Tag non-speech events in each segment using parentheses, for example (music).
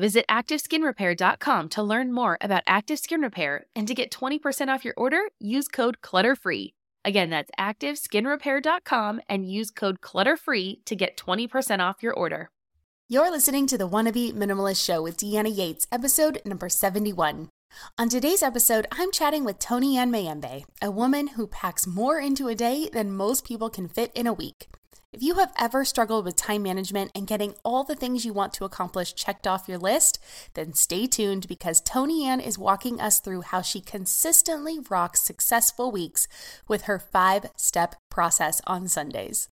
Visit ActiveSkinRepair.com to learn more about Active Skin Repair and to get 20% off your order, use code CLUTTERFREE. Again, that's ActiveSkinRepair.com and use code CLUTTERFREE to get 20% off your order. You're listening to the Wanna Minimalist Show with Deanna Yates, episode number 71. On today's episode, I'm chatting with Toni-Ann Mayembe, a woman who packs more into a day than most people can fit in a week. If you have ever struggled with time management and getting all the things you want to accomplish checked off your list, then stay tuned because Toni-Ann is walking us through how she consistently rocks successful weeks with her five step process on Sundays.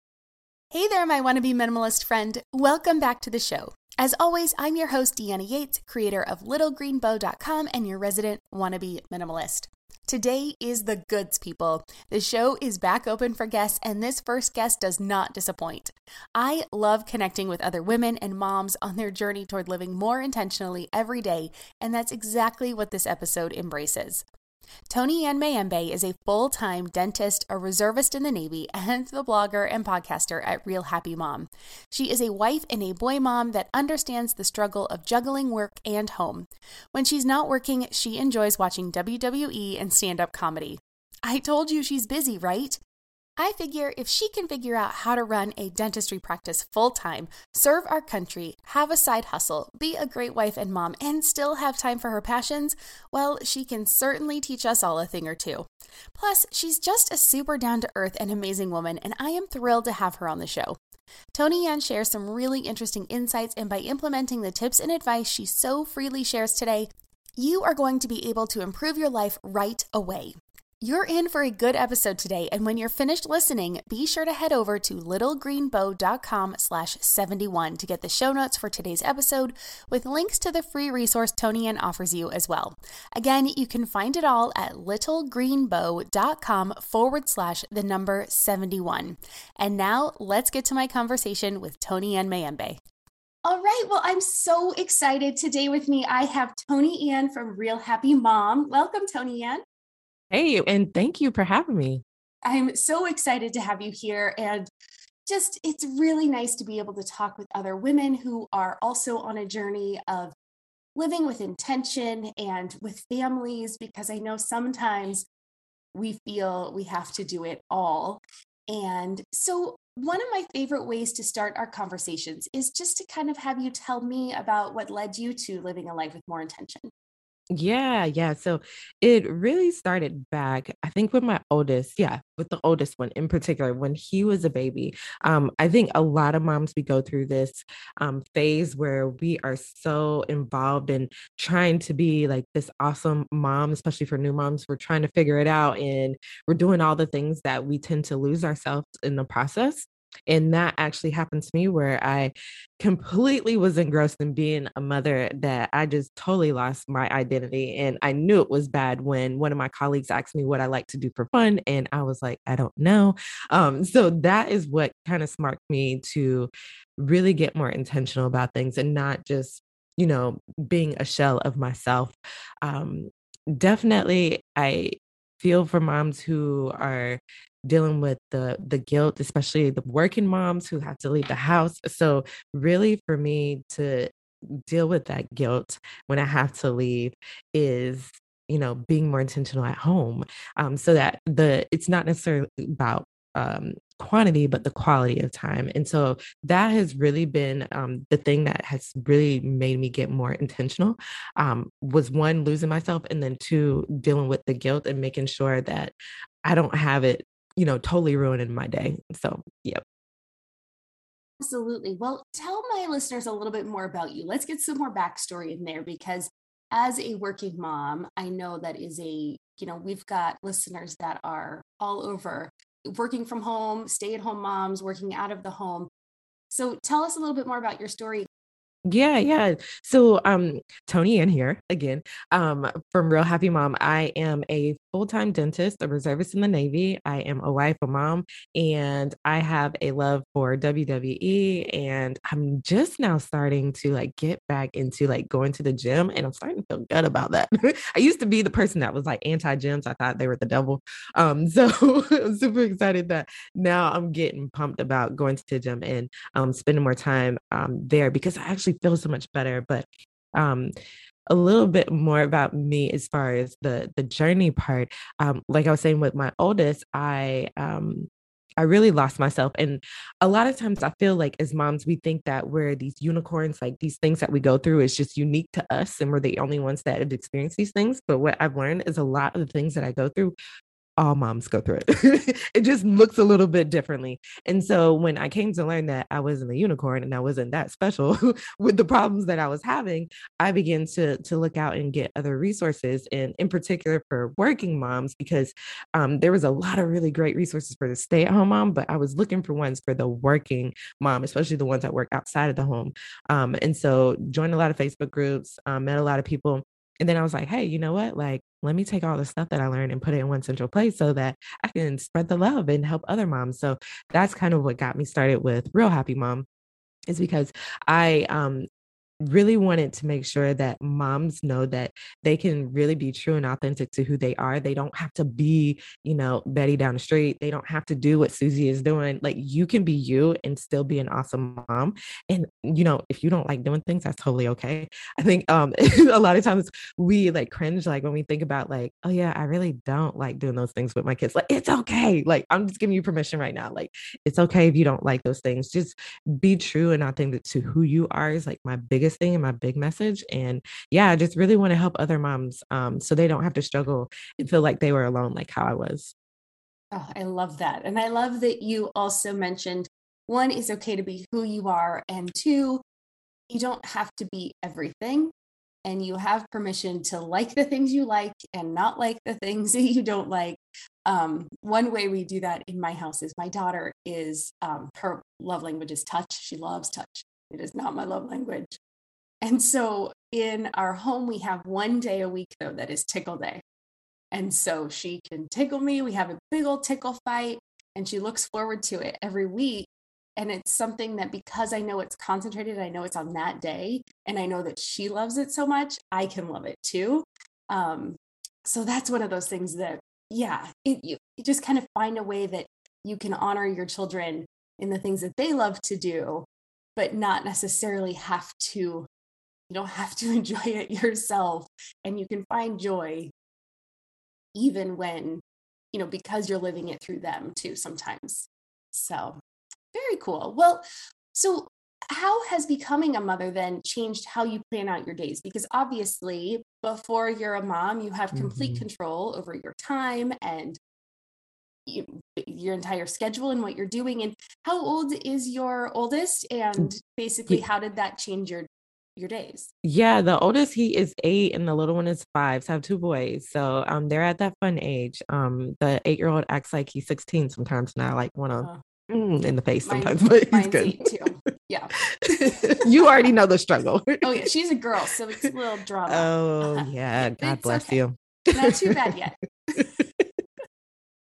Hey there, my wannabe minimalist friend. Welcome back to the show. As always, I'm your host, Deanna Yates, creator of littlegreenbow.com and your resident wannabe minimalist. Today is the goods, people. The show is back open for guests, and this first guest does not disappoint. I love connecting with other women and moms on their journey toward living more intentionally every day, and that's exactly what this episode embraces. Toni-Ann Mayembe is a full time dentist, a reservist in the Navy, (laughs) and the blogger and podcaster at Real Happy Mom. She is a wife and a boy mom that understands the struggle of juggling work and home. When she's not working, she enjoys watching WWE and stand up comedy. I told you she's busy, right? I figure if she can figure out how to run a dentistry practice full time, serve our country, have a side hustle, be a great wife and mom, and still have time for her passions, well, she can certainly teach us all a thing or two. Plus, she's just a super down to earth and amazing woman, and I am thrilled to have her on the show. Toni-Ann shares some really interesting insights, and by implementing the tips and advice she so freely shares today, you are going to be able to improve your life right away. You're in for a good episode today, and when you're finished listening, be sure to head over to littlegreenbow.com slash 71 to get the show notes for today's episode with links to the free resource Toni-Ann offers you as well. Again, you can find it all at littlegreenbow.com forward slash the number 71. And now let's get to my conversation with Toni-Ann Mayembe. All right. Well, I'm so excited today with me. I have Toni-Ann from Real Happy Mom. Welcome, Toni-Ann. Hey, and thank you for having me. I'm so excited to have you here. And just, it's really nice to be able to talk with other women who are also on a journey of living with intention and with families, because I know sometimes we feel we have to do it all. And so, one of my favorite ways to start our conversations is just to kind of have you tell me about what led you to living a life with more intention. Yeah, yeah. So it really started back, I think, with my oldest. Yeah, with the oldest one in particular, when he was a baby. Um, I think a lot of moms we go through this um, phase where we are so involved in trying to be like this awesome mom, especially for new moms. We're trying to figure it out, and we're doing all the things that we tend to lose ourselves in the process. And that actually happened to me where I completely was engrossed in being a mother that I just totally lost my identity. And I knew it was bad when one of my colleagues asked me what I like to do for fun. And I was like, I don't know. Um, so that is what kind of sparked me to really get more intentional about things and not just, you know, being a shell of myself. Um, definitely, I feel for moms who are dealing with the the guilt especially the working moms who have to leave the house. So really for me to deal with that guilt when i have to leave is you know being more intentional at home um so that the it's not necessarily about um quantity but the quality of time. And so that has really been um, the thing that has really made me get more intentional um, was one losing myself and then two dealing with the guilt and making sure that i don't have it you know, totally ruining my day. So, yep. Absolutely. Well, tell my listeners a little bit more about you. Let's get some more backstory in there because as a working mom, I know that is a, you know, we've got listeners that are all over working from home, stay at home moms, working out of the home. So tell us a little bit more about your story yeah, yeah. So um Toni-Ann here again. Um from Real Happy Mom. I am a full-time dentist, a reservist in the Navy. I am a wife, a mom, and I have a love for WWE and I'm just now starting to like get back into like going to the gym and I'm starting to feel good about that. (laughs) I used to be the person that was like anti-gyms. I thought they were the devil. Um (laughs) so I'm super excited that now I'm getting pumped about going to the gym and um spending more time um there because I actually feel so much better. But um, a little bit more about me as far as the the journey part. Um, like I was saying with my oldest, I um, I really lost myself. And a lot of times I feel like as moms, we think that we're these unicorns, like these things that we go through is just unique to us and we're the only ones that have experienced these things. But what I've learned is a lot of the things that I go through all moms go through it. (laughs) it just looks a little bit differently. And so when I came to learn that I wasn't a unicorn and I wasn't that special (laughs) with the problems that I was having, I began to to look out and get other resources and in particular for working moms because um, there was a lot of really great resources for the stay-at-home mom, but I was looking for ones for the working mom, especially the ones that work outside of the home. Um, and so joined a lot of Facebook groups, um, met a lot of people and then I was like, hey, you know what? Like, let me take all the stuff that I learned and put it in one central place so that I can spread the love and help other moms. So that's kind of what got me started with Real Happy Mom is because I um really wanted to make sure that moms know that they can really be true and authentic to who they are. They don't have to be, you know, Betty down the street. They don't have to do what Susie is doing. Like you can be you and still be an awesome mom. And you know, if you don't like doing things, that's totally okay. I think um (laughs) a lot of times we like cringe like when we think about like, oh yeah, I really don't like doing those things with my kids. Like it's okay. Like I'm just giving you permission right now. Like it's okay if you don't like those things. Just be true and authentic to who you are is like my biggest biggest thing and my big message. And yeah, I just really want to help other moms um, so they don't have to struggle and feel like they were alone, like how I was. Oh, I love that. And I love that you also mentioned one, is okay to be who you are. And two, you don't have to be everything. And you have permission to like the things you like and not like the things (laughs) that you don't like. Um, one way we do that in my house is my daughter is um, her love language is touch. She loves touch. It is not my love language. And so in our home, we have one day a week, though, that is tickle day. And so she can tickle me. We have a big old tickle fight, and she looks forward to it every week. And it's something that because I know it's concentrated, I know it's on that day, and I know that she loves it so much, I can love it too. Um, so that's one of those things that, yeah, it, you, you just kind of find a way that you can honor your children in the things that they love to do, but not necessarily have to you don't have to (laughs) enjoy it yourself. And you can find joy even when, you know, because you're living it through them too sometimes. So, very cool. Well, so how has becoming a mother then changed how you plan out your days? Because obviously, before you're a mom, you have complete mm-hmm. control over your time and you, your entire schedule and what you're doing. And how old is your oldest? And basically, how did that change your your days? Yeah, the oldest he is eight and the little one is five. So I have two boys. So um they're at that fun age. Um the eight year old acts like he's 16 sometimes and I like wanna mm, in the face sometimes, (laughs) but he's good. too. Yeah. (laughs) you already know the struggle. oh yeah, she's a girl, so it's a (laughs) little drama. Oh yeah, God bless okay. you. Not too bad yet.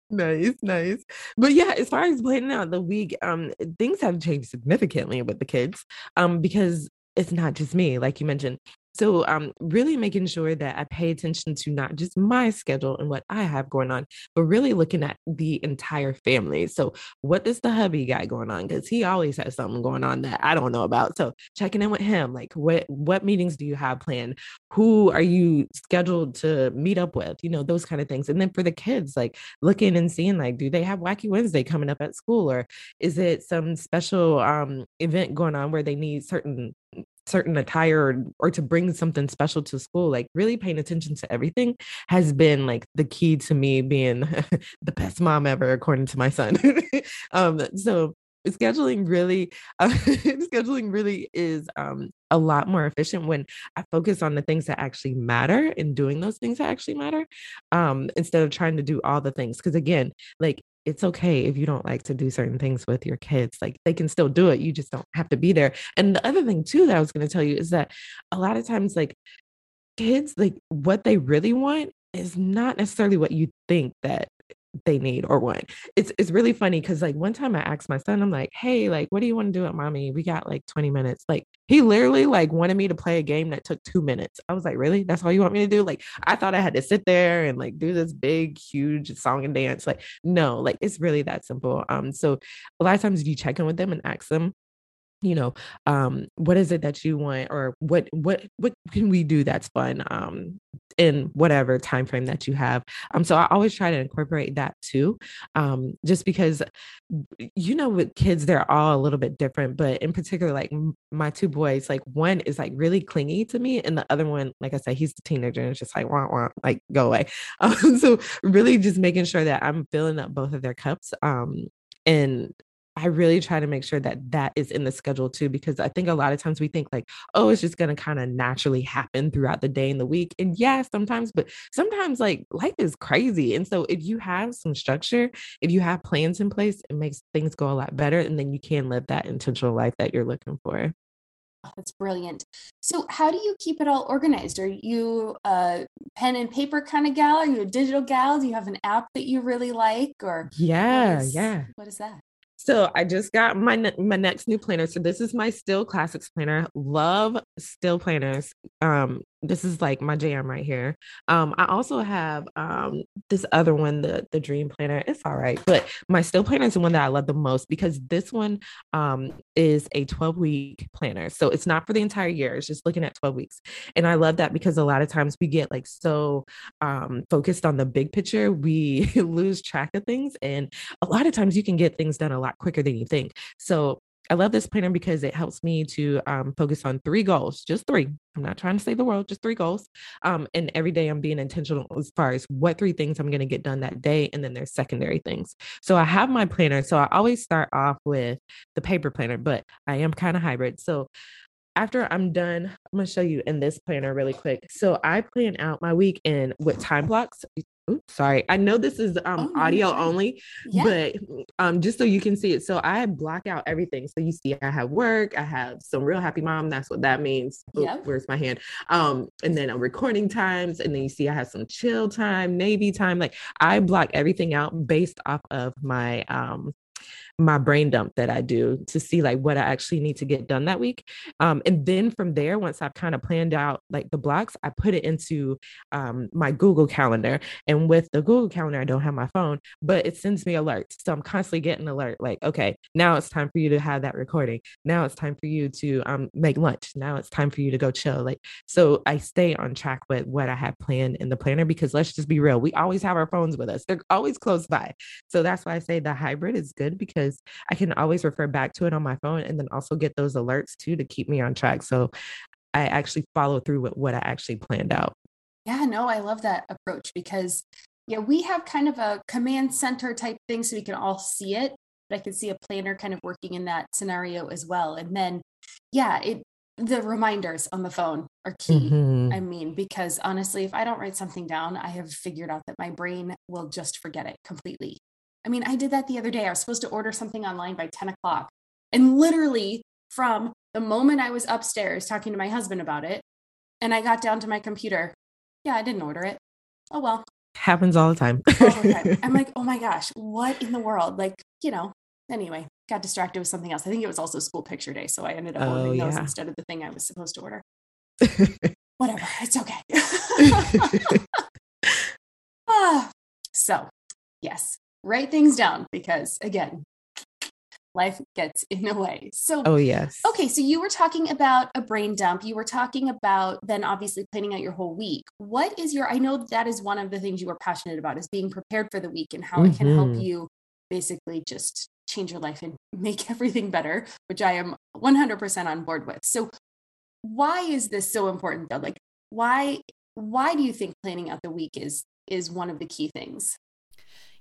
nice, nice. But yeah, as far as planning out the week, um, things have changed significantly with the kids. Um, because it's not just me, like you mentioned. So, um, really making sure that I pay attention to not just my schedule and what I have going on, but really looking at the entire family. So, what does the hubby got going on? Because he always has something going on that I don't know about. So, checking in with him, like what what meetings do you have planned? Who are you scheduled to meet up with? You know, those kind of things. And then for the kids, like looking and seeing, like, do they have Wacky Wednesday coming up at school, or is it some special um event going on where they need certain certain attire or, or, to bring something special to school like really paying attention to everything has been like the key to me being (laughs) the best mom ever according to my son. (laughs) Um so scheduling really uh, (laughs) scheduling really is um a lot more efficient when i focus on the things that actually matter and doing those things that actually matter um instead of trying to do all the things. Because again like it's okay if you don't like to do certain things with your kids. Like they can still do it. You just don't have to be there. And the other thing too that I was going to tell you is that a lot of times like kids like what they really want is not necessarily what you think that they need or want. It's it's really funny because like one time I asked my son, I'm like, hey, like, what do you want to do at mommy? We got like 20 minutes. Like he literally like wanted me to play a game that took two minutes. I was like, really? That's all you want me to do? Like I thought I had to sit there and like do this big, huge song and dance. Like, no, like it's really that simple. Um, so a lot of times you check in with them and ask them, you know um what is it that you want or what what what can we do that's fun um in whatever time frame that you have? Um so i always try to incorporate that too um just because you know with kids they're all a little bit different but in particular like my two boys like one is like really clingy to me and the other one like i said he's a teenager and it's just like wah, wah, like go away. (laughs) Um so really just making sure that i'm filling up both of their cups um and I really try to make sure that that is in the schedule too, because I think a lot of times we think like, oh, it's just going to kind of naturally happen throughout the day and the week. And yeah, sometimes, but sometimes like life is crazy. And so if you have some structure, if you have plans in place, it makes things go a lot better. And then you can live that intentional life that you're looking for. Oh, that's brilliant. So, how do you keep it all organized? Are you a pen and paper kind of gal? Are you a digital gal? Do you have an app that you really like? Or yeah, what is, yeah. What is that? So I just got my my next new planner. So this is my Stil Classics planner. Love Stil planners. Um, this is like my jam right here. Um, I also have um this other one, the the Dream Planner. It's all right, but my Stil planner is the one that I love the most because this one um is a 12 week planner. So it's not for the entire year. It's just looking at 12 weeks, and I love that because a lot of times we get like so um focused on the big picture, we (laughs) lose track of things, and a lot of times you can get things done a lot quicker than you think. So I love this planner because it helps me to um, focus on three goals, just three. I'm not trying to save the world, just three goals. Um, and every day I'm being intentional as far as what three things I'm going to get done that day. And then there's secondary things. So I have my planner. So I always start off with the paper planner, but I am kind of hybrid. So after I'm done, I'm going to show you in this planner really quick. So I plan out my week in with time blocks. Oops, sorry. I know this is um oh, audio only, yeah. but um just so you can see it. So I block out everything. So you see I have work, I have some real happy mom. That's what that means. Yeah. Where's my hand? Um, and then a recording times, and then you see I have some chill time, navy time. Like I block everything out based off of my um my brain dump that I do to see like what I actually need to get done that week. Um, and then from there, once I've kind of planned out like the blocks, I put it into um, my Google Calendar. And with the Google Calendar, I don't have my phone, but it sends me alerts. So I'm constantly getting alert like, okay, now it's time for you to have that recording. Now it's time for you to um, make lunch. Now it's time for you to go chill. Like, so I stay on track with what I have planned in the planner because let's just be real, we always have our phones with us. They're always close by. So that's why I say the hybrid is good because because I can always refer back to it on my phone and then also get those alerts too to keep me on track. So I actually follow through with what I actually planned out. Yeah, no, I love that approach because yeah, we have kind of a command center type thing so we can all see it. But I can see a planner kind of working in that scenario as well. And then yeah, it the reminders on the phone are key. Mm-hmm. I mean, because honestly, if I don't write something down, I have figured out that my brain will just forget it completely. I mean, I did that the other day. I was supposed to order something online by 10 o'clock. And literally, from the moment I was upstairs talking to my husband about it, and I got down to my computer, yeah, I didn't order it. Oh, well. Happens all the time. all the time. (laughs) I'm like, oh my gosh, what in the world? Like, you know, anyway, got distracted with something else. I think it was also school picture day. So I ended up oh, ordering those instead of the thing I was supposed to order. (laughs) Whatever, it's okay. (laughs) ah, so, yes, write things down because, again, life gets in the way. So, oh, yes. Okay. So, you were talking about a brain dump. You were talking about then obviously planning out your whole week. What is your, I know that is one of the things you are passionate about is being prepared for the week and how mm-hmm. it can help mm-hmm. you basically just change your life and (laughs) make everything better, which I am 100% on board with. So, why is this so important though? Like, why why do you think planning out the week is is one of the key things?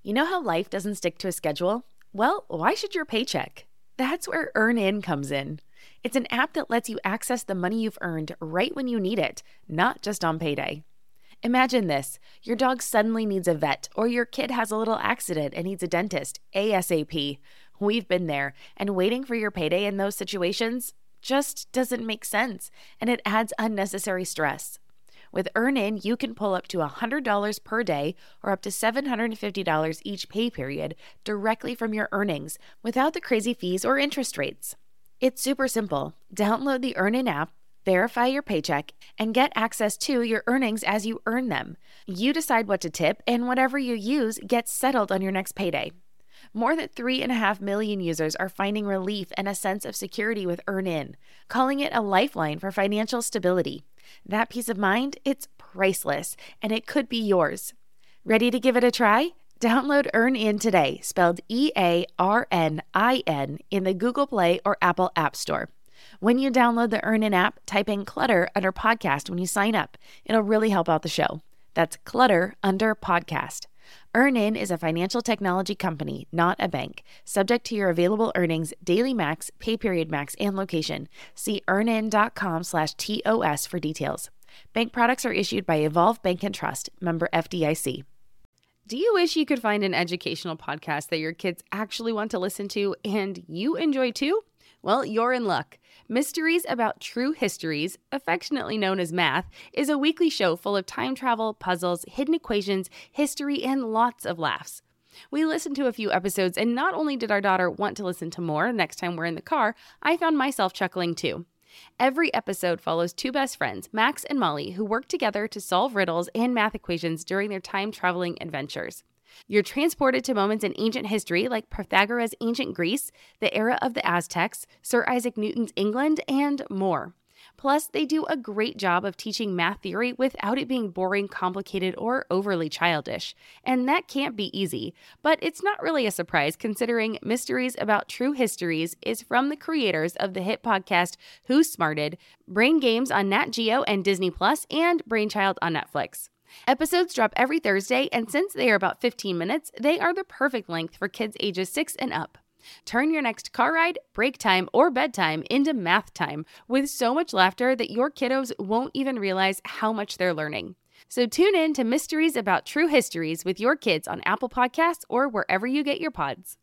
You know how life doesn't stick to a schedule? Well, why should your paycheck? That's where EarnIn comes in. It's an app that lets you access the money you've earned right when you need it, not just on payday. Imagine this your dog suddenly needs a vet, or your kid has a little accident and needs a dentist ASAP. We've been there, and waiting for your payday in those situations just doesn't make sense, and it adds unnecessary stress. With EarnIn, you can pull up to $100 per day or up to $750 each pay period directly from your earnings without the crazy fees or interest rates. It's super simple. Download the EarnIn app, verify your paycheck, and get access to your earnings as you earn them. You decide what to tip, and whatever you use gets settled on your next payday. More than 3.5 million users are finding relief and a sense of security with EarnIn, calling it a lifeline for financial stability. That peace of mind, it's priceless, and it could be yours. Ready to give it a try? Download EarnIn today, spelled E A R N I N, in the Google Play or Apple App Store. When you download the EarnIn app, type in Clutter under podcast when you sign up. It'll really help out the show. That's Clutter under podcast. EarnIn is a financial technology company, not a bank. Subject to your available earnings, daily max, pay period max, and location. See earnin.com slash TOS for details. Bank products are issued by Evolve Bank and Trust, member FDIC. Do you wish you could find an educational podcast that your kids actually want to listen to and you enjoy too? Well, you're in luck. Mysteries About True Histories, affectionately known as Math, is a weekly show full of time travel, puzzles, hidden equations, history, and lots of laughs. We listened to a few episodes, and not only did our daughter want to listen to more next time we're in the car, I found myself chuckling too. Every episode follows two best friends, Max and Molly, who work together to solve riddles and math equations during their time traveling adventures. You're transported to moments in ancient history like Pythagoras' ancient Greece, the era of the Aztecs, Sir Isaac Newton's England, and more. Plus, they do a great job of teaching math theory without it being boring, complicated, or overly childish. And that can't be easy. But it's not really a surprise considering Mysteries About True Histories is from the creators of the hit podcast Who Smarted, Brain Games on Nat Geo and Disney Plus, and Brainchild on Netflix. Episodes drop every Thursday, and since they are about 15 minutes, they are the perfect length for kids ages 6 and up. Turn your next car ride, break time, or bedtime into math time with so much laughter that your kiddos won't even realize how much they're learning. So tune in to Mysteries About True Histories with your kids on Apple Podcasts or wherever you get your pods.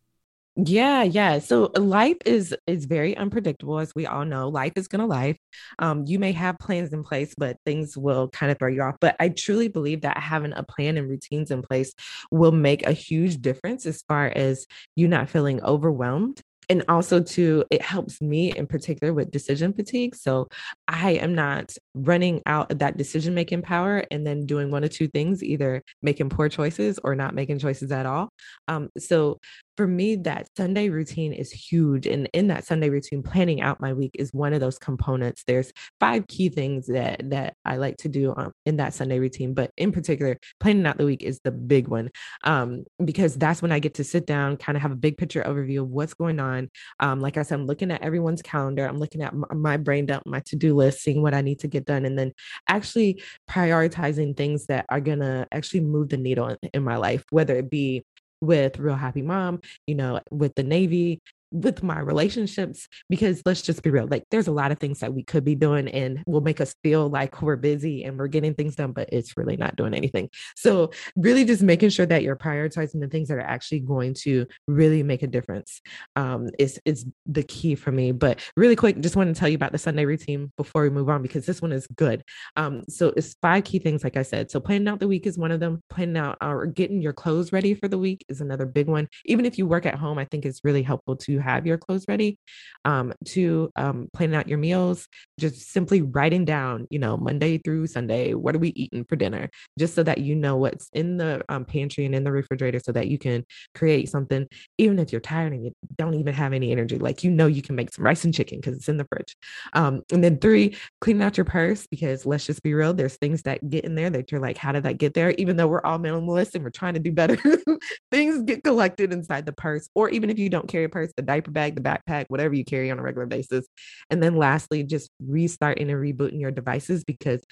Yeah, yeah. So life is is very unpredictable, as we all know. Life is gonna life. Um, you may have plans in place, but things will kind of throw you off. But I truly believe that having a plan and routines in place will make a huge difference as far as you not feeling overwhelmed and also too it helps me in particular with decision fatigue so i am not running out of that decision making power and then doing one or two things either making poor choices or not making choices at all um, so for me, that Sunday routine is huge. And in that Sunday routine, planning out my week is one of those components. There's five key things that that I like to do um, in that Sunday routine, but in particular, planning out the week is the big one um, because that's when I get to sit down, kind of have a big picture overview of what's going on. Um, like I said, I'm looking at everyone's calendar. I'm looking at my, brain dump, my to do list, seeing what I need to get done, and then actually prioritizing things that are gonna actually move the needle in, in my life, whether it be with Real Happy Mom, you know, with the Navy, with my relationships because let's just be real like there's a lot of things that we could be doing and will make us feel like we're busy and we're getting things done but it's really not doing anything. So really just making sure that you're prioritizing the things that are actually going to really make a difference um, is is the key for me. But really quick just want to tell you about the sunday routine before we move on because this one is good. Um, so it's five key things like i said. So planning out the week is one of them. Planning out or getting your clothes ready for the week is another big one. Even if you work at home i think it's really helpful to have your clothes ready, um, to um, planning out your meals, just simply writing down, you know, Monday through Sunday, what are we eating for dinner, just so that you know what's in the um, pantry and in the refrigerator so that you can create something, even if you're tired and you don't even have any energy, like you know, you can make some rice and chicken because it's in the fridge. Um, and then three, cleaning out your purse because let's just be real, there's things that get in there that you're like, how did that get there? Even though we're all minimalists and we're trying to do better, (laughs) things get collected inside the purse. Or even if you don't carry a purse, diaper bag, the backpack, whatever you carry on a regular basis. And then lastly, just restarting and rebooting your devices because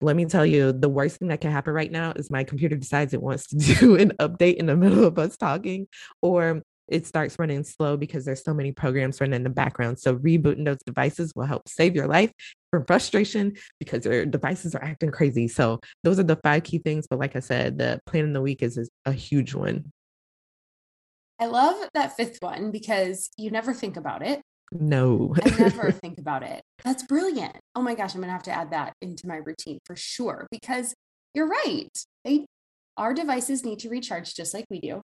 let me tell you, the worst thing that can happen right now is my computer decides it wants to (laughs) do an update in the middle of us talking, or it starts running slow because there's so many programs running in the background. So rebooting those devices will help save your life from frustration because your devices are acting crazy. So those are the five key things. But like I said, the plan in the week is, is a huge one. I love that fifth one because you never think about it. No. I never (laughs) think about it. That's brilliant. Oh my gosh, I'm going to have to add that into my routine for sure because you're right. They our devices need to recharge just like we do.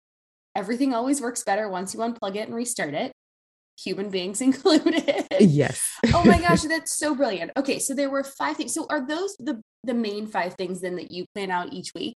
Everything always works better once you unplug it and restart it. Human beings (laughs) included. Yes. oh my gosh, (laughs) that's so brilliant. Okay, so there were five things. So are those the the main five things then that you plan out each week?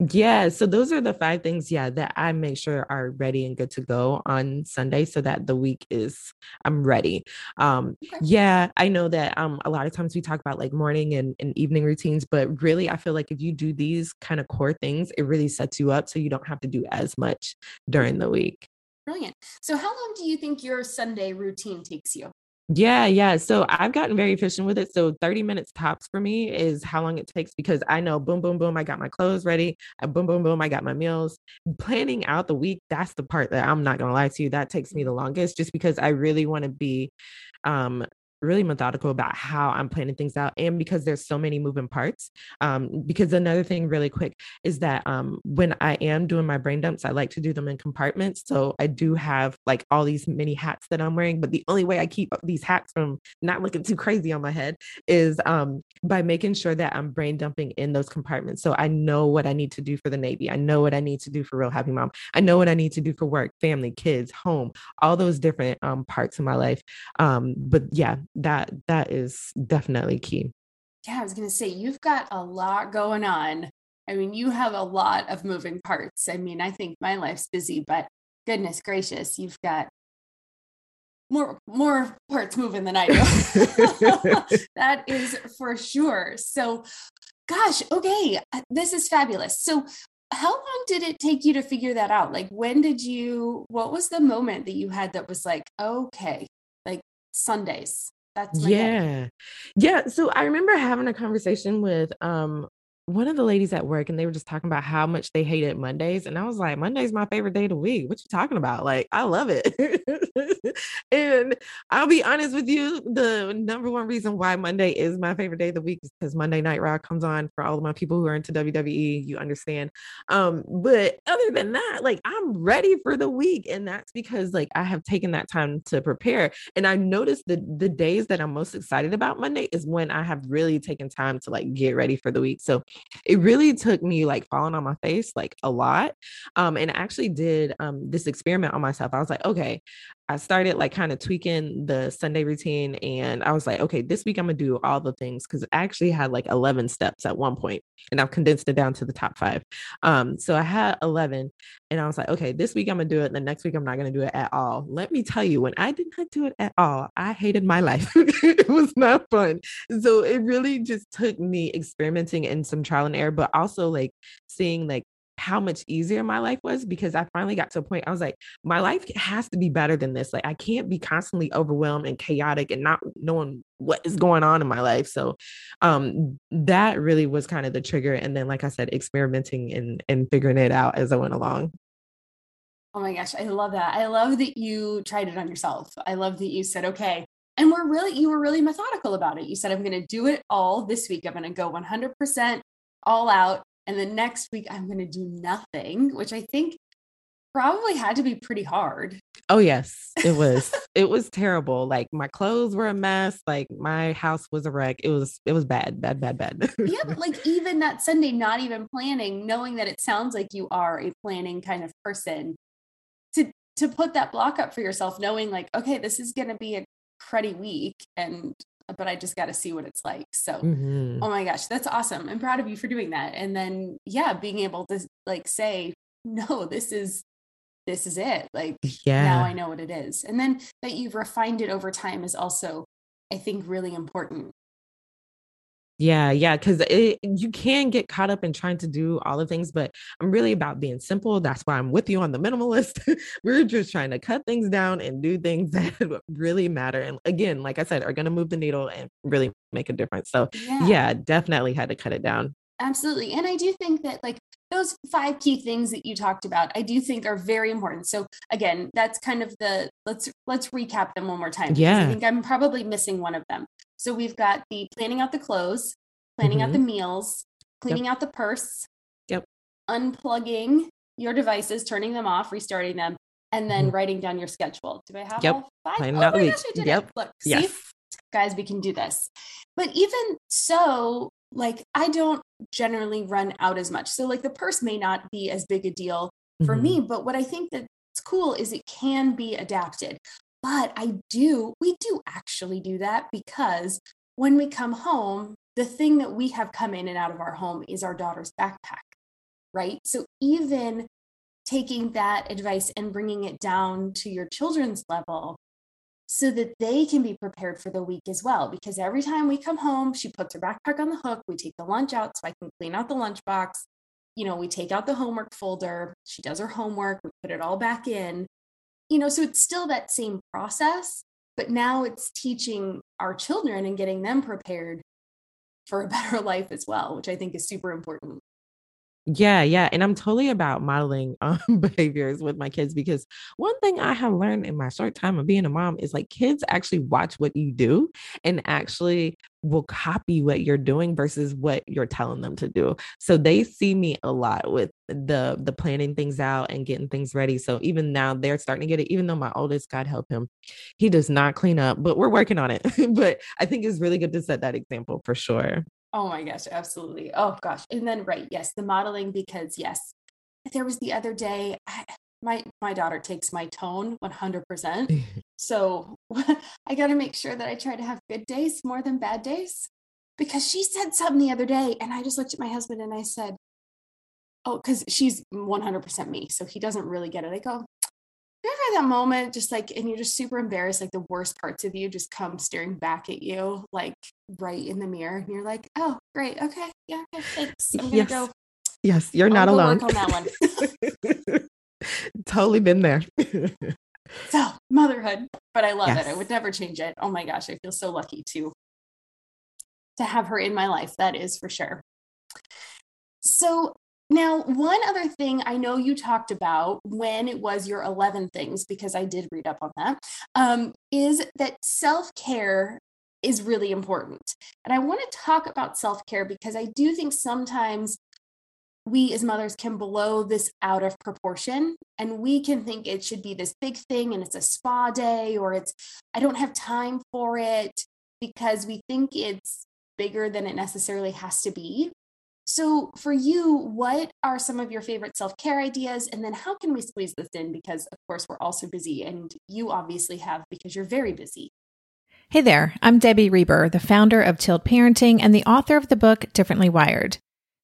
Yeah, so those are the five things, yeah, that I make sure are ready and good to go on Sunday so that the week is I'm ready. Um okay. yeah, I know that um a lot of times we talk about like morning and, and evening routines, but really I feel like if you do these kind of core things, it really sets you up so you don't have to do as much during the week. Brilliant. So how long do you think your Sunday routine takes you? Yeah, yeah. So I've gotten very efficient with it. So 30 minutes tops for me is how long it takes because I know boom, boom, boom, I got my clothes ready. I, boom, boom, boom, I got my meals. Planning out the week, that's the part that I'm not going to lie to you. That takes me the longest just because I really want to be um really methodical about how I'm planning things out and because there's so many moving parts. Um, because another thing really quick is that um, when I am doing my brain dumps, I like to do them in compartments. So I do have like all these mini hats that I'm wearing, but the only way I keep these hats from not looking too crazy on my head is um, by making sure that I'm brain dumping in those compartments. So I know what I need to do for the Navy. I know what I need to do for Real Happy Mom. I know what I need to do for work, family, kids, home, all those different um, parts of my life. Um, but yeah, that that is definitely key. Yeah i was going to say you've got a lot going on. I mean you have a lot of moving parts. I mean i think my life's busy but goodness gracious you've got more more parts moving than i do. (laughs) (laughs) That is for sure. So gosh okay uh, this is fabulous. So how long did it take you to figure that out? Like when did you what was the moment that you had that was like okay like sundays that's yeah. Yeah. So I remember having a conversation with um one of the ladies at work and they were just talking about how much they hated Mondays. And I was like, Monday's my favorite day of the week. What you talking about? Like, I love it. (laughs) and I'll be honest with you, the number one reason why Monday is my favorite day of the week is because Monday Night Raw comes on for all of my people who are into WWE. You understand. Um, but other than that, like I'm ready for the week. And that's because like I have taken that time to prepare. And I noticed that the days that I'm most excited about Monday is when I have really taken time to like get ready for the week. So it really took me like falling on my face like a lot. Um, and I actually did um, this experiment on myself. I was like, okay, I started like kind of tweaking the Sunday routine and I was like, okay, this week I'm gonna do all the things because I actually had like 11 steps at one point and I've condensed it down to the top five. Um, so I had 11 and I was like, okay, this week I'm gonna do it. The next week I'm not gonna do it at all. Let me tell you, when I did not do it at all, I hated my life. (laughs) it was not fun. So it really just took me experimenting and some trial and error, but also like seeing like how much easier my life was because I finally got to a point I was like, my life has to be better than this. Like, I can't be constantly overwhelmed and chaotic and not knowing what is going on in my life. So, um, that really was kind of the trigger. And then, like I said, experimenting and and figuring it out as I went along. Oh my gosh, I love that. I love that you tried it on yourself. I love that you said, okay, and we're really, you were really methodical about it. You said, I'm going to do it all this week. I'm going to go 100% all out. And the next week, I'm going to do nothing, which I think probably had to be pretty hard. Oh yes, it was. (laughs) it was terrible. Like my clothes were a mess. Like my house was a wreck. It was it was bad, bad, bad, bad. yeah, but like (laughs) even that Sunday, not even planning, knowing that it sounds like you are a planning kind of person, to to put that block up for yourself, knowing like, okay, this is gonna be a cruddy week and but I just got to see what it's like. So, mm-hmm. oh my gosh, that's awesome. I'm proud of you for doing that. And then, yeah, being able to like say, (laughs) no, this is, this is it. Like, yeah, now I know what it is. And then that you've refined it over time is also, I think, really important yeah, yeah, because you can get caught up in trying to do all the things, but I'm really about being simple. That's why I'm with you on the minimalist. (laughs) We're just trying to cut things down and do things (laughs) that really matter. And again, like I said, are going to move the needle and really make a difference. So, yeah. yeah, definitely had to cut it down. Absolutely. And I do think that, like, those five key things that you talked about i do think are very important so again that's kind of the let's let's recap them one more time yeah i think i'm probably missing one of them so we've got the planning out the clothes planning mm-hmm. out the meals cleaning yep. out the purse yep unplugging your devices turning them off restarting them and then mm-hmm. writing down your schedule do i have yep. all five? Planning oh my gosh, I did yep. it. look yes. see guys we can do this but even so like I don't generally run out as much. So like the purse may not be as big a deal for mm-hmm. me, but what I think that's cool is it can be adapted. But I do, we do actually do that because when we come home, the thing that we have come in and out of our home is our daughter's backpack, right? So even taking that advice and bringing it down to your children's level so that they can be prepared for the week as well. Because every time we come home, she puts her backpack on the hook. We take the lunch out so I can clean out the lunchbox. You know, we take out the homework folder. She does her homework. We put it all back in. You know, so it's still that same process, but now it's teaching our children and getting them prepared for a (laughs) better life as well, which I think is super important. Yeah, yeah. And I'm totally about modeling (laughs) um, behaviors with my kids because one thing I have learned in my short time of being a mom is like kids actually watch what you do and actually will copy what you're doing versus what you're telling them to do. So they see me a lot with the the planning things out and getting things ready. So even now they're starting to get it even though my oldest God help him, he does not clean up, but we're working on it. (laughs) but I think it's really good to set that example for sure. Oh my gosh, absolutely. Oh gosh. And then right, yes, the modeling because yes, there was the other day I, my my daughter takes my tone 100%. (laughs) so (laughs) I got to make sure that I try to have good days more than bad days because she said something the other day and I just looked at my husband and I said, "Oh, cuz she's 100% me, so he doesn't really get it." I go, you ever that moment just like and you're just super embarrassed like the worst parts of you just come staring back at you like right in the mirror and you're like oh great okay yeah thanks i'm gonna yes. go yes you're not alone work on that one (laughs) (laughs) totally been there (laughs) so motherhood but i love yes. it i would never change it oh my gosh i feel so lucky to to have her in my life that is for sure so now, one other thing I know you talked about when it was your 11 things, because I did read up on that, um, is that self care is really important. And I want to talk about self care because I do think sometimes we as mothers can blow this out of proportion and we can think it should be this big thing and it's a spa day or it's, I don't have time for it because we think it's bigger than it necessarily has to be. So, for you, what are some of your favorite self care ideas? And then, how can we squeeze this in? Because, of course, we're also busy, and you obviously have because you're very busy. Hey there, I'm Debbie Reber, the founder of Tilt Parenting and the author of the book Differently Wired.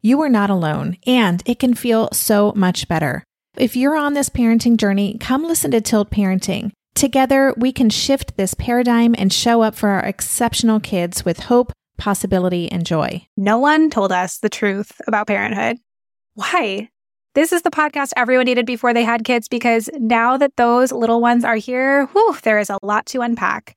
you are not alone, and it can feel so much better. If you're on this parenting journey, come listen to Tilt Parenting. Together, we can shift this paradigm and show up for our exceptional kids with hope, possibility, and joy. No one told us the truth about parenthood. Why? This is the podcast everyone needed before they had kids because now that those little ones are here, whew, there is a lot to unpack.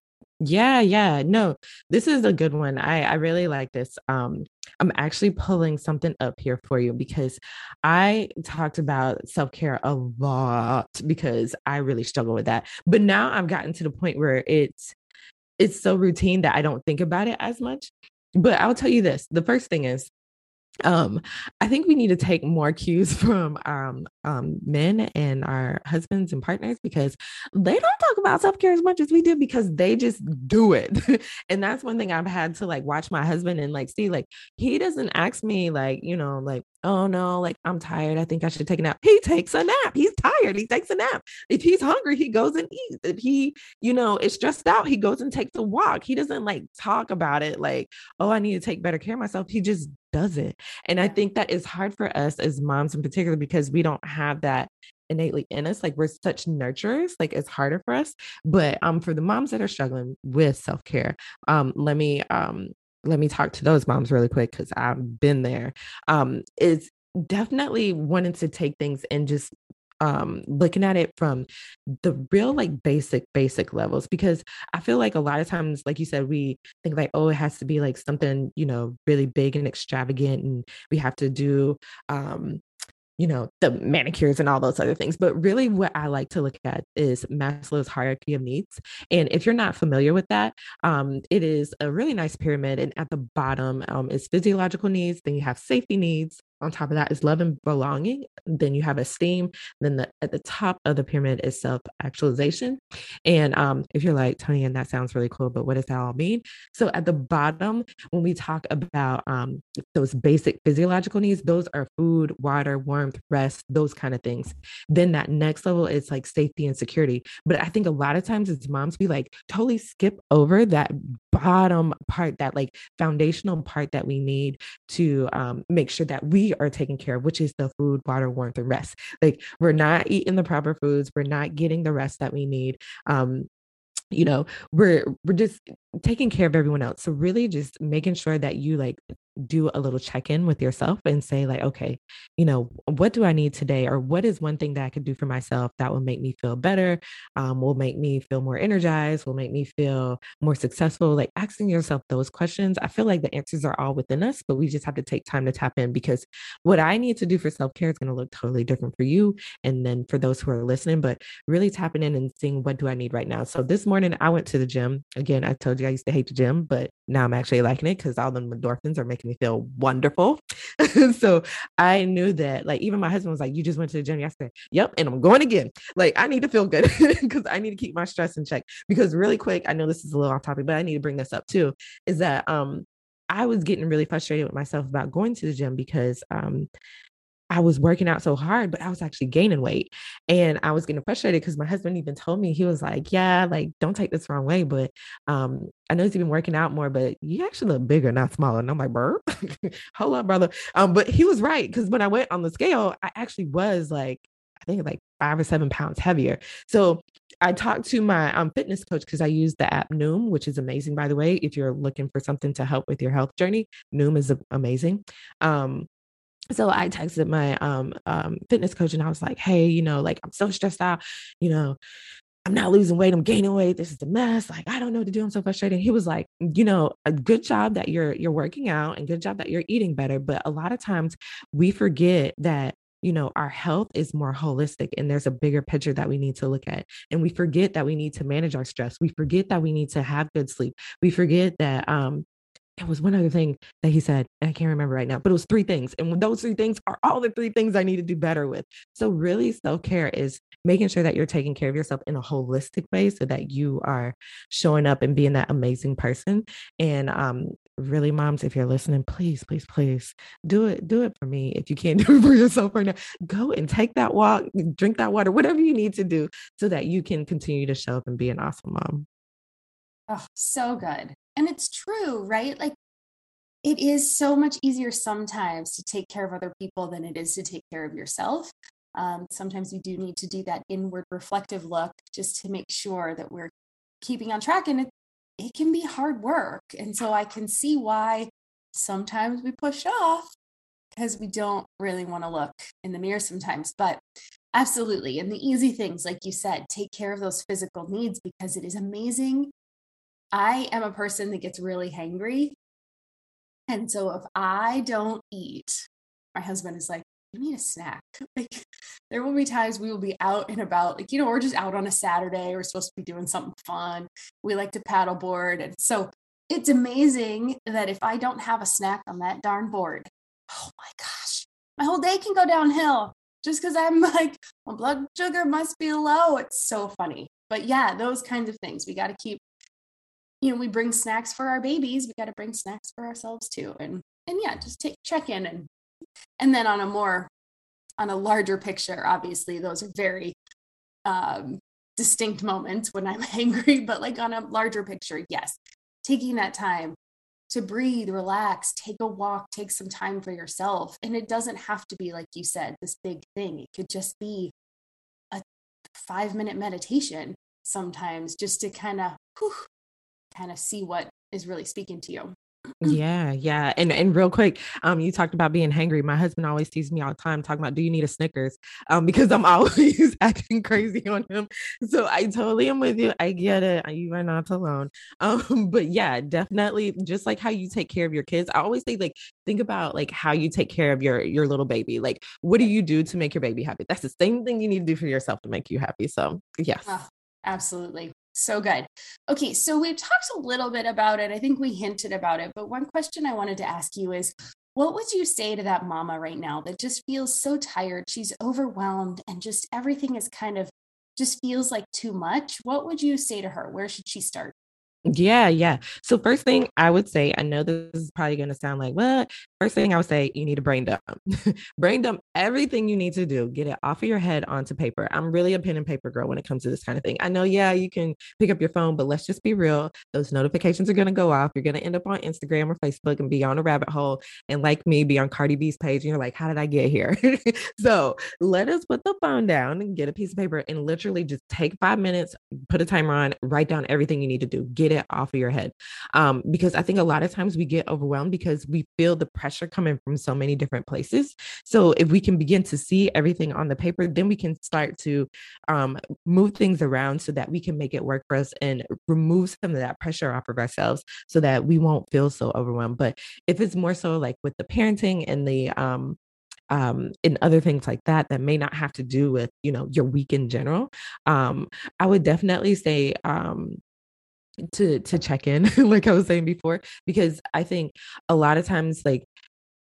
Yeah, yeah. No, this is a good one. I I really like this. Um I'm actually pulling something up here for you because I talked about self-care a lot because I really struggle with that. But now I've gotten to the point where it's it's so routine that I don't think about it as much. But I'll tell you this, the first thing is um i think we need to take more cues (laughs) from um um men and our husbands and partners because they don't talk about self-care as much as we do because they just do it. (laughs) And that's one thing i've had to like watch my husband and like see like he doesn't ask me like you know like oh no like i'm tired i think i should take a nap. He takes a nap he's tired he takes a nap. If he's hungry he goes and eats. If he you know is stressed out he goes and takes a walk. He doesn't like talk about it like oh i need to take better care of myself. He just does it. And I think that is hard for us as moms in particular because we don't have that innately in us like we're such nurturers like it's harder for us. But um for the moms that are struggling with self-care um let me um let me talk to those moms really quick because i've been there um it's definitely wanting to take things and just um looking at it from the real like basic basic levels because i feel like a lot of times like you said we think like oh it has to be like something you know really big and extravagant and we have to do um you know, the manicures and all those other things. But really, what I like to look at is Maslow's hierarchy of needs. And if you're not familiar with that, um, it is a really nice pyramid. And at the bottom um, is physiological needs, then you have safety needs, on top of that is love and belonging. Then you have esteem. Then the, at the top of the pyramid is self actualization. And um, if you're like, Toni, and that sounds really cool, but what does that all mean? So at the bottom, when we talk about um, those basic physiological needs, those are food, water, warmth, rest, those kind of things. Then that next level is like safety and security. But I think a lot of times as moms, we like totally skip over that bottom part, that like foundational part that we need to um, make sure that we are taken care of, which is the food, water, warmth, and rest. Like we're not eating the proper foods, we're not getting the rest that we need. Um, you know, we're we're just taking care of everyone else. So really just making sure that you like do a little check in with yourself and say, like, okay, you know, what do I need today? Or what is one thing that I could do for myself that will make me feel better, um, will make me feel more energized, will make me feel more successful? Like asking yourself those questions. I feel like the answers are all within us, but we just have to take time to tap in because what I need to do for self care is going to look totally different for you. And then for those who are listening, but really tapping in and seeing what do I need right now. So this morning I went to the gym. Again, I told I used to hate the gym, but now I'm actually liking it because all the endorphins are making me feel wonderful. (laughs) so I knew that, like, even my husband was like, You just went to the gym yesterday. Yep. And I'm going again. Like, I need to feel good (laughs) because I need to keep my stress in check. Because, really quick, I know this is a little off topic, but I need to bring this up too is that, um, I was getting really frustrated with myself about going to the gym because um, I was working out so hard, but I was actually gaining weight. And I was getting frustrated because my husband even told me, he was like, Yeah, like, don't take this wrong way, but um, I know he's been working out more, but you actually look bigger, not smaller. And I'm like, Burr, (laughs) hold up, brother. Um, but he was right because when I went on the scale, I actually was like, I think like five or seven pounds heavier. So I talked to my um, fitness coach because I use the app Noom, which is amazing, by the way. If you're looking for something to help with your health journey, Noom is amazing. Um, so I texted my um, um, fitness coach and I was like, hey, you know, like I'm so stressed out, you know, I'm not losing weight, I'm gaining weight. This is a mess. Like, I don't know what to do. I'm so frustrated. He was like, you know, a good job that you're you're working out and good job that you're eating better. But a lot of times we forget that you know, our health is more holistic and there's a bigger picture that we need to look at. And we forget that we need to manage our stress. We forget that we need to have good sleep. We forget that um it was one other thing that he said, I can't remember right now, but it was three things. And those three things are all the three things I need to do better with. So, really, self care is making sure that you're taking care of yourself in a holistic way so that you are showing up and being that amazing person. And um, really, moms, if you're listening, please, please, please do it. Do it for me. If you can't (laughs) do it for yourself right now, go and take that walk, drink that water, whatever you need to do so that you can continue to show up and be an awesome mom. Oh, so good. And it's true, right? Like it is so much easier sometimes to take care of other people than it is to take care of yourself. Um, sometimes we do need to do that inward reflective look just to make sure that we're keeping on track. And it, it can be hard work. And so I can see why sometimes we push off because we don't really want to look in the mirror sometimes. But absolutely. And the easy things, like you said, take care of those physical needs because it is amazing I am a person that gets really hangry. And so if I don't eat, my husband is like, you need a snack. (laughs) Like there will be times we will be out and about, like, you know, we're just out on a Saturday. We're supposed to be doing something fun. We like to paddleboard. And so it's amazing that if I don't have a snack on that darn board, oh my gosh, my whole day can go downhill just because I'm (laughs) like, my blood sugar must be low. It's so funny. But yeah, those kinds of things. We got to keep you know, we bring snacks for our babies, we got to bring snacks for ourselves too. And and yeah, just take check in and and then on a more on a larger picture, obviously those are very um distinct moments when I'm (laughs) angry, but like on a larger picture, yes, taking that time to breathe, relax, take a walk, take some time for yourself. And it doesn't have to be, like you said, this big thing. It could just be a five minute meditation sometimes just to kind of kind of see what is really speaking to you. (clears throat) yeah, yeah. And and real quick, um, you talked about being hangry. My husband always teases me all the time, talking about do you need a Snickers? Um, (laughs) because I'm always acting crazy on him. So I totally am with you. I get it. You are not alone. (laughs) Um, but yeah, definitely just like how you take care of your kids. I always say, like, think about like how you take care of your your little baby. Like, what do you do to make your baby happy? That's the same thing you need to do for yourself to make you happy. So yes. Oh, absolutely. So good. Okay, so we've talked a little bit about it. I think we hinted about it, but one question I wanted to ask you is what would you say to that mama right now that just feels so tired? She's overwhelmed and just everything is kind of just feels like too much. What would you say to her? Where should she start? Yeah, yeah. So first thing I would say, I know this is probably going to sound like what. First thing I would say, you need to brain dump. (laughs) brain dump everything you need to do. Get it off of your head onto paper. I'm really a pen and paper girl when it comes to this kind of thing. I know, yeah, you can pick up your phone, but let's just be real. Those notifications are going to go off. You're going to end up on Instagram or Facebook and be on a rabbit hole. And like me, be on Cardi B's page. And you're like, how did I get here? (laughs) so let us put the phone down and get a piece of paper and literally just take five minutes, put a timer on, write down everything you need to do. Get it off of your head. Um, because I think a lot of times we get overwhelmed because we feel the pressure coming from so many different places. So if we can begin to see everything on the paper, then we can start to um, move things around so that we can make it work for us and remove some of that pressure off of ourselves so that we won't feel so overwhelmed. But if it's more so like with the parenting and the um, um, and other things like that that may not have to do with you know your week in general um, i would definitely say um, to to check in (laughs) like i was saying before because i think a lot of times like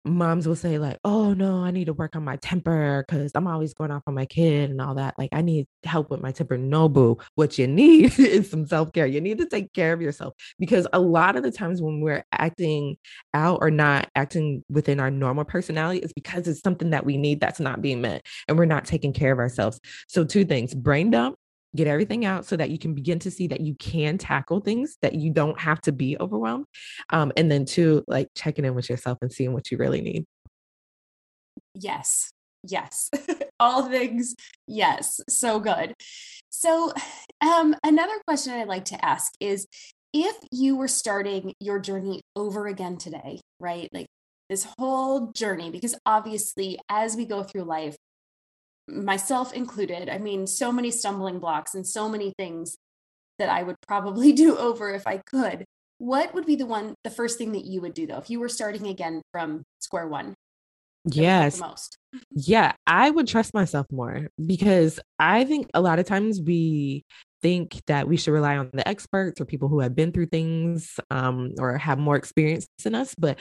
moms will say like oh no i need to work on my temper because i'm always going off on my kid and all that like i need help with my temper. No boo what you need (laughs) is some self-care. You need to take care of yourself because a lot of the times when we're acting out or not acting within our normal personality is because it's something that we need that's not being met and we're not taking care of ourselves. So two things brain dump get everything out so that you can begin to see that you can tackle things that you don't have to be overwhelmed um, and then two like checking in with yourself and seeing what you really need. Yes. Yes. (laughs) All things yes. So good. So um, another question i'd like to ask is if you were starting your journey over again today right like this whole journey because obviously as we go through life myself included. I mean, so many stumbling blocks and so many things that I would probably (laughs) do over if I could. What would be the one, the first thing that you would do though, if you were starting again from square one? Yes. Most. Yeah, I would trust myself more because I think a lot of times we think that we should rely on the experts or people who have been through things um, or have more experience than us. But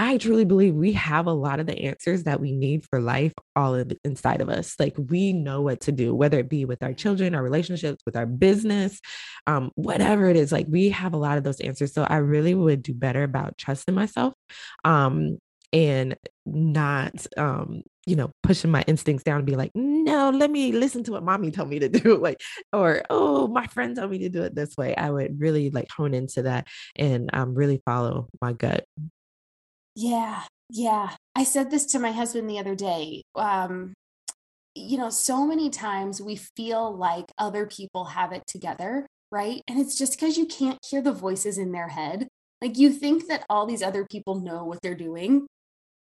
I truly believe we have a lot of the answers that we need for life all in, inside of us. Like we know what to do, whether it be with our children, our relationships, with our business, um, whatever it is. Like we have a lot of those answers. So I really would do better about trusting myself um, and not, um, you know, pushing my instincts down and be like, no, let me listen to what mommy told me to do. (laughs) Like, or, oh, my friend told me to do it this way. I would really like hone into that and um, really follow my gut. Yeah, yeah. I said this to my husband the other day. Um, you know, so many times we feel like other people have it together, right? And it's just because you can't hear the voices in their head. Like you think that all these other people know what they're doing,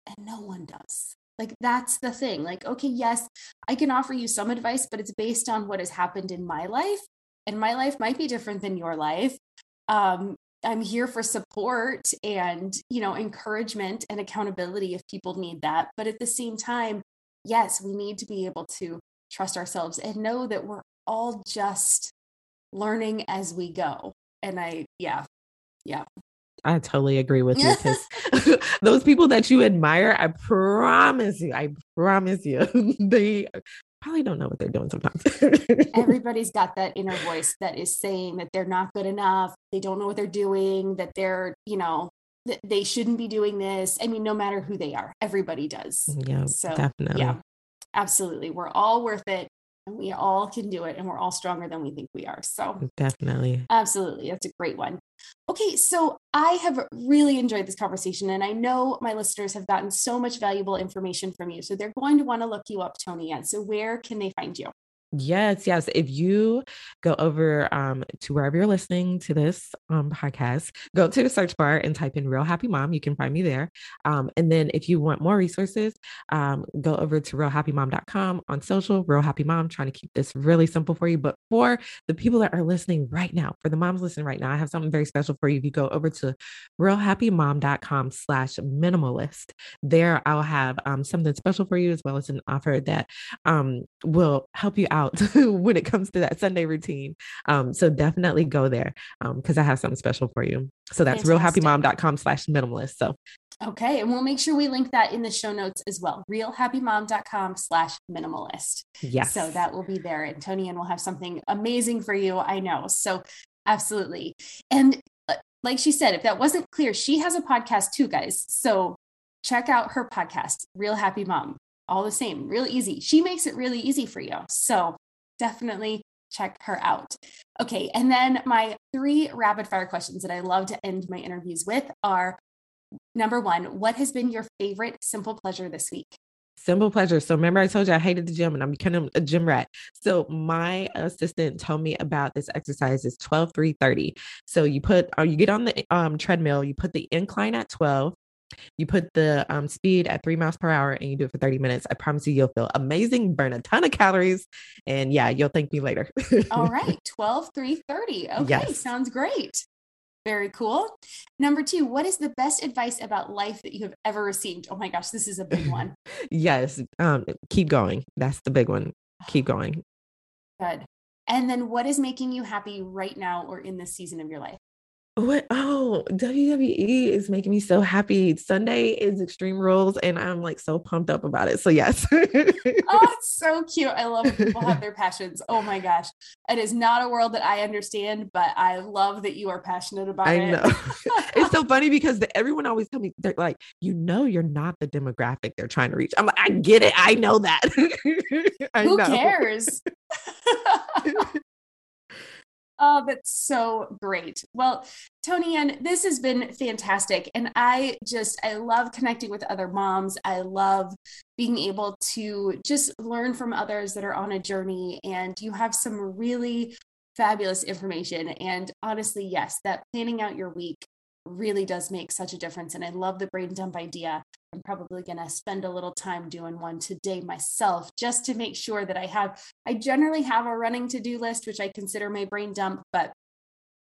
and no one does. Like that's the thing. Like, okay, yes, I can offer you some advice, but it's based on what has happened in my life. And my life might be different than your life. Um, I'm here for support and, you know, encouragement and accountability if people need that. But at the same time, yes, we need to be able to trust ourselves and know that we're all just learning as we go. And I, yeah, yeah. I totally agree with you because (laughs) (laughs) those people that you admire, I promise you, I promise you, (laughs) they probably don't know what they're doing sometimes. (laughs) Everybody's got that inner voice that is saying that they're not good enough, they don't know what they're doing, that they're, you know, that they shouldn't be doing this. I mean, no matter who they are, everybody does. Mm, yeah, so definitely. Yeah, absolutely. We're all worth it and we all can do it and we're all stronger than we think we are. So, definitely. Absolutely. That's a great one. Okay, so I have really enjoyed this conversation, and I know my listeners have gotten so much valuable information from you. So they're going to want to look you up, Toni. And so, where can they find you? Yes, yes. If you go over um, to wherever you're listening to this um, podcast, go to the search bar and type in Real Happy Mom. You can find me there. Um, and then if you want more resources, um, go over to realhappymom.com on social, Real Happy Mom, trying to keep this really simple for you. But for the people that are listening right now, for the moms listening right now, I have something very special for you. If you go over to realhappymom.com slash minimalist, there I'll have um, something special for you as well as an offer that um, will help you out out (laughs) when it comes to that Sunday routine. Um, so definitely go there because um, I have something special for you. So that's realhappymom.com slash minimalist. So Okay. And we'll make sure we link that in the show notes as well. Realhappymom.com slash minimalist. Yes. So that will be there. And Tony and we'll have something amazing for you. I know. So absolutely. And uh, like she said, if that wasn't clear, she has a podcast too, guys. So check out her podcast, Real Happy Mom all the same, real easy. She makes it really easy for you. So definitely check her out. Okay. And then my three rapid fire questions that I love to end my interviews with are number one, what has been your favorite simple pleasure this week? Simple pleasure. So remember, I told you I hated the gym and I'm becoming a gym rat. So my assistant told me about this exercise. It's 12, 3, 30. So you put, or uh, you get on the um, treadmill, you put the incline at 12, you put the um, speed at three miles per hour and you do it for 30 minutes. I promise you, you'll feel amazing, burn a ton of calories, and yeah, you'll thank me later. All (laughs) right, 12, 3, 30. Okay, yes. sounds great. Very cool. Number two, what is the best advice about life that you have ever received? Oh my gosh, this is a big one. (laughs) yes, um, keep going. That's the big one. Keep going. Good. And then what is making you happy right now or in this season of your life? What? Oh, WWE is making me so happy. Sunday is Extreme Rules, and I'm like so pumped up about it. So yes. oh, (laughs) it's so cute. I love people have their passions. Oh my gosh, it is not a world that I understand, but I love that you are passionate about I it. know. (laughs) it's so funny because the, everyone always tell me they're like, you know, you're not the demographic they're trying to reach. I'm like, I get it. I know that. (laughs) I Who know. cares? Oh, that's so great. Well, Toni-Ann, this has been fantastic. And I just, I love connecting with other moms. I love being able to just learn from others that are on a journey. And you have some really fabulous information. And honestly, yes, that planning out your week really does make such a difference. And I love the brain dump idea. I'm probably going to spend a little time doing one today myself just to make sure that I have, I generally have a running to do list, which I consider my brain dump, but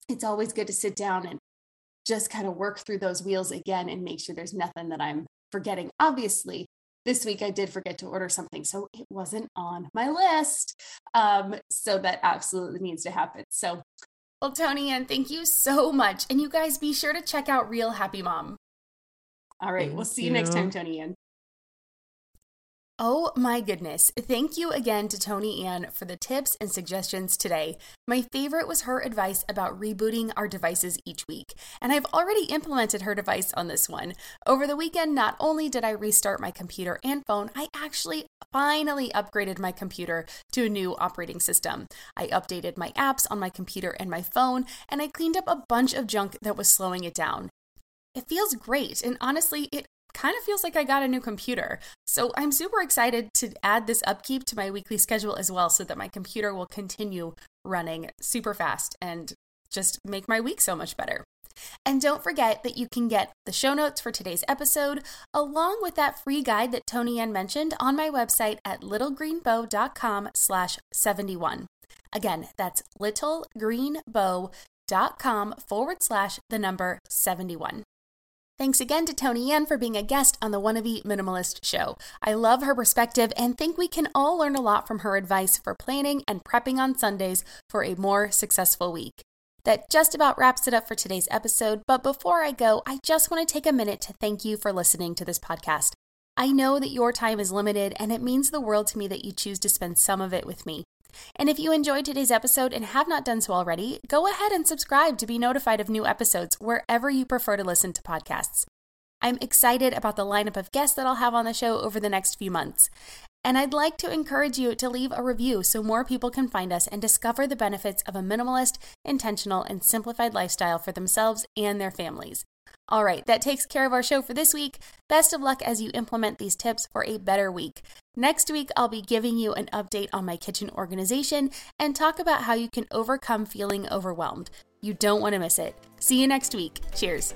it's always good to sit down and just kind of work through those wheels again and make sure there's nothing that I'm forgetting. Obviously, this week I did forget to order something, so it wasn't on my list. Um, so that absolutely needs to happen. So well, Toni-Ann thank you so much. And you guys be sure to check out Real Happy Mom. All right, Thank we'll see you next time, you. Toni-Ann. Oh my goodness. Thank you again to Toni-Ann for the tips and suggestions today. My favorite was her advice about rebooting our devices each week, and I've already implemented her advice on this one. Over the weekend, not only did I restart my computer and phone, I actually finally upgraded my computer to a new operating system. I updated my apps on my computer and my phone, and I cleaned up a bunch of junk that was slowing it down. It feels great, and honestly, it kind of feels like I got a new computer. So I'm super excited to add this upkeep to my weekly schedule as well so that my computer will continue running super fast and just make my week so much better. And don't forget that you can get the show notes for today's episode along with that free guide that Toni-Ann mentioned on my website at littlegreenbow.com slash 71. Again, that's littlegreenbow.com forward slash the number 71. Thanks again to Toni-Ann for being a guest on the Wannabe Minimalist Show. I love her perspective and think we can all learn a lot from her advice for planning and prepping on Sundays for a more successful week. That just about wraps it up for today's episode, but before I go, I just want to take a minute to thank you for listening to this podcast. I know that your time is limited, and it means the world to me that you choose to spend some of it with me. And if you enjoyed today's episode and have not done so already, go ahead and subscribe to be notified of new episodes wherever you prefer to listen to podcasts. I'm excited about the lineup of guests that I'll have on the show over the next few months. And I'd like to encourage you to leave a review so more people can find us and discover the benefits of a minimalist, intentional, and simplified lifestyle for themselves and their families. All right, that takes care of our show for this week. Best of luck as you implement these tips for a better week. Next week, I'll be giving you an update on my kitchen organization and talk about how you can overcome feeling overwhelmed. You don't want to miss it. See you next week. Cheers.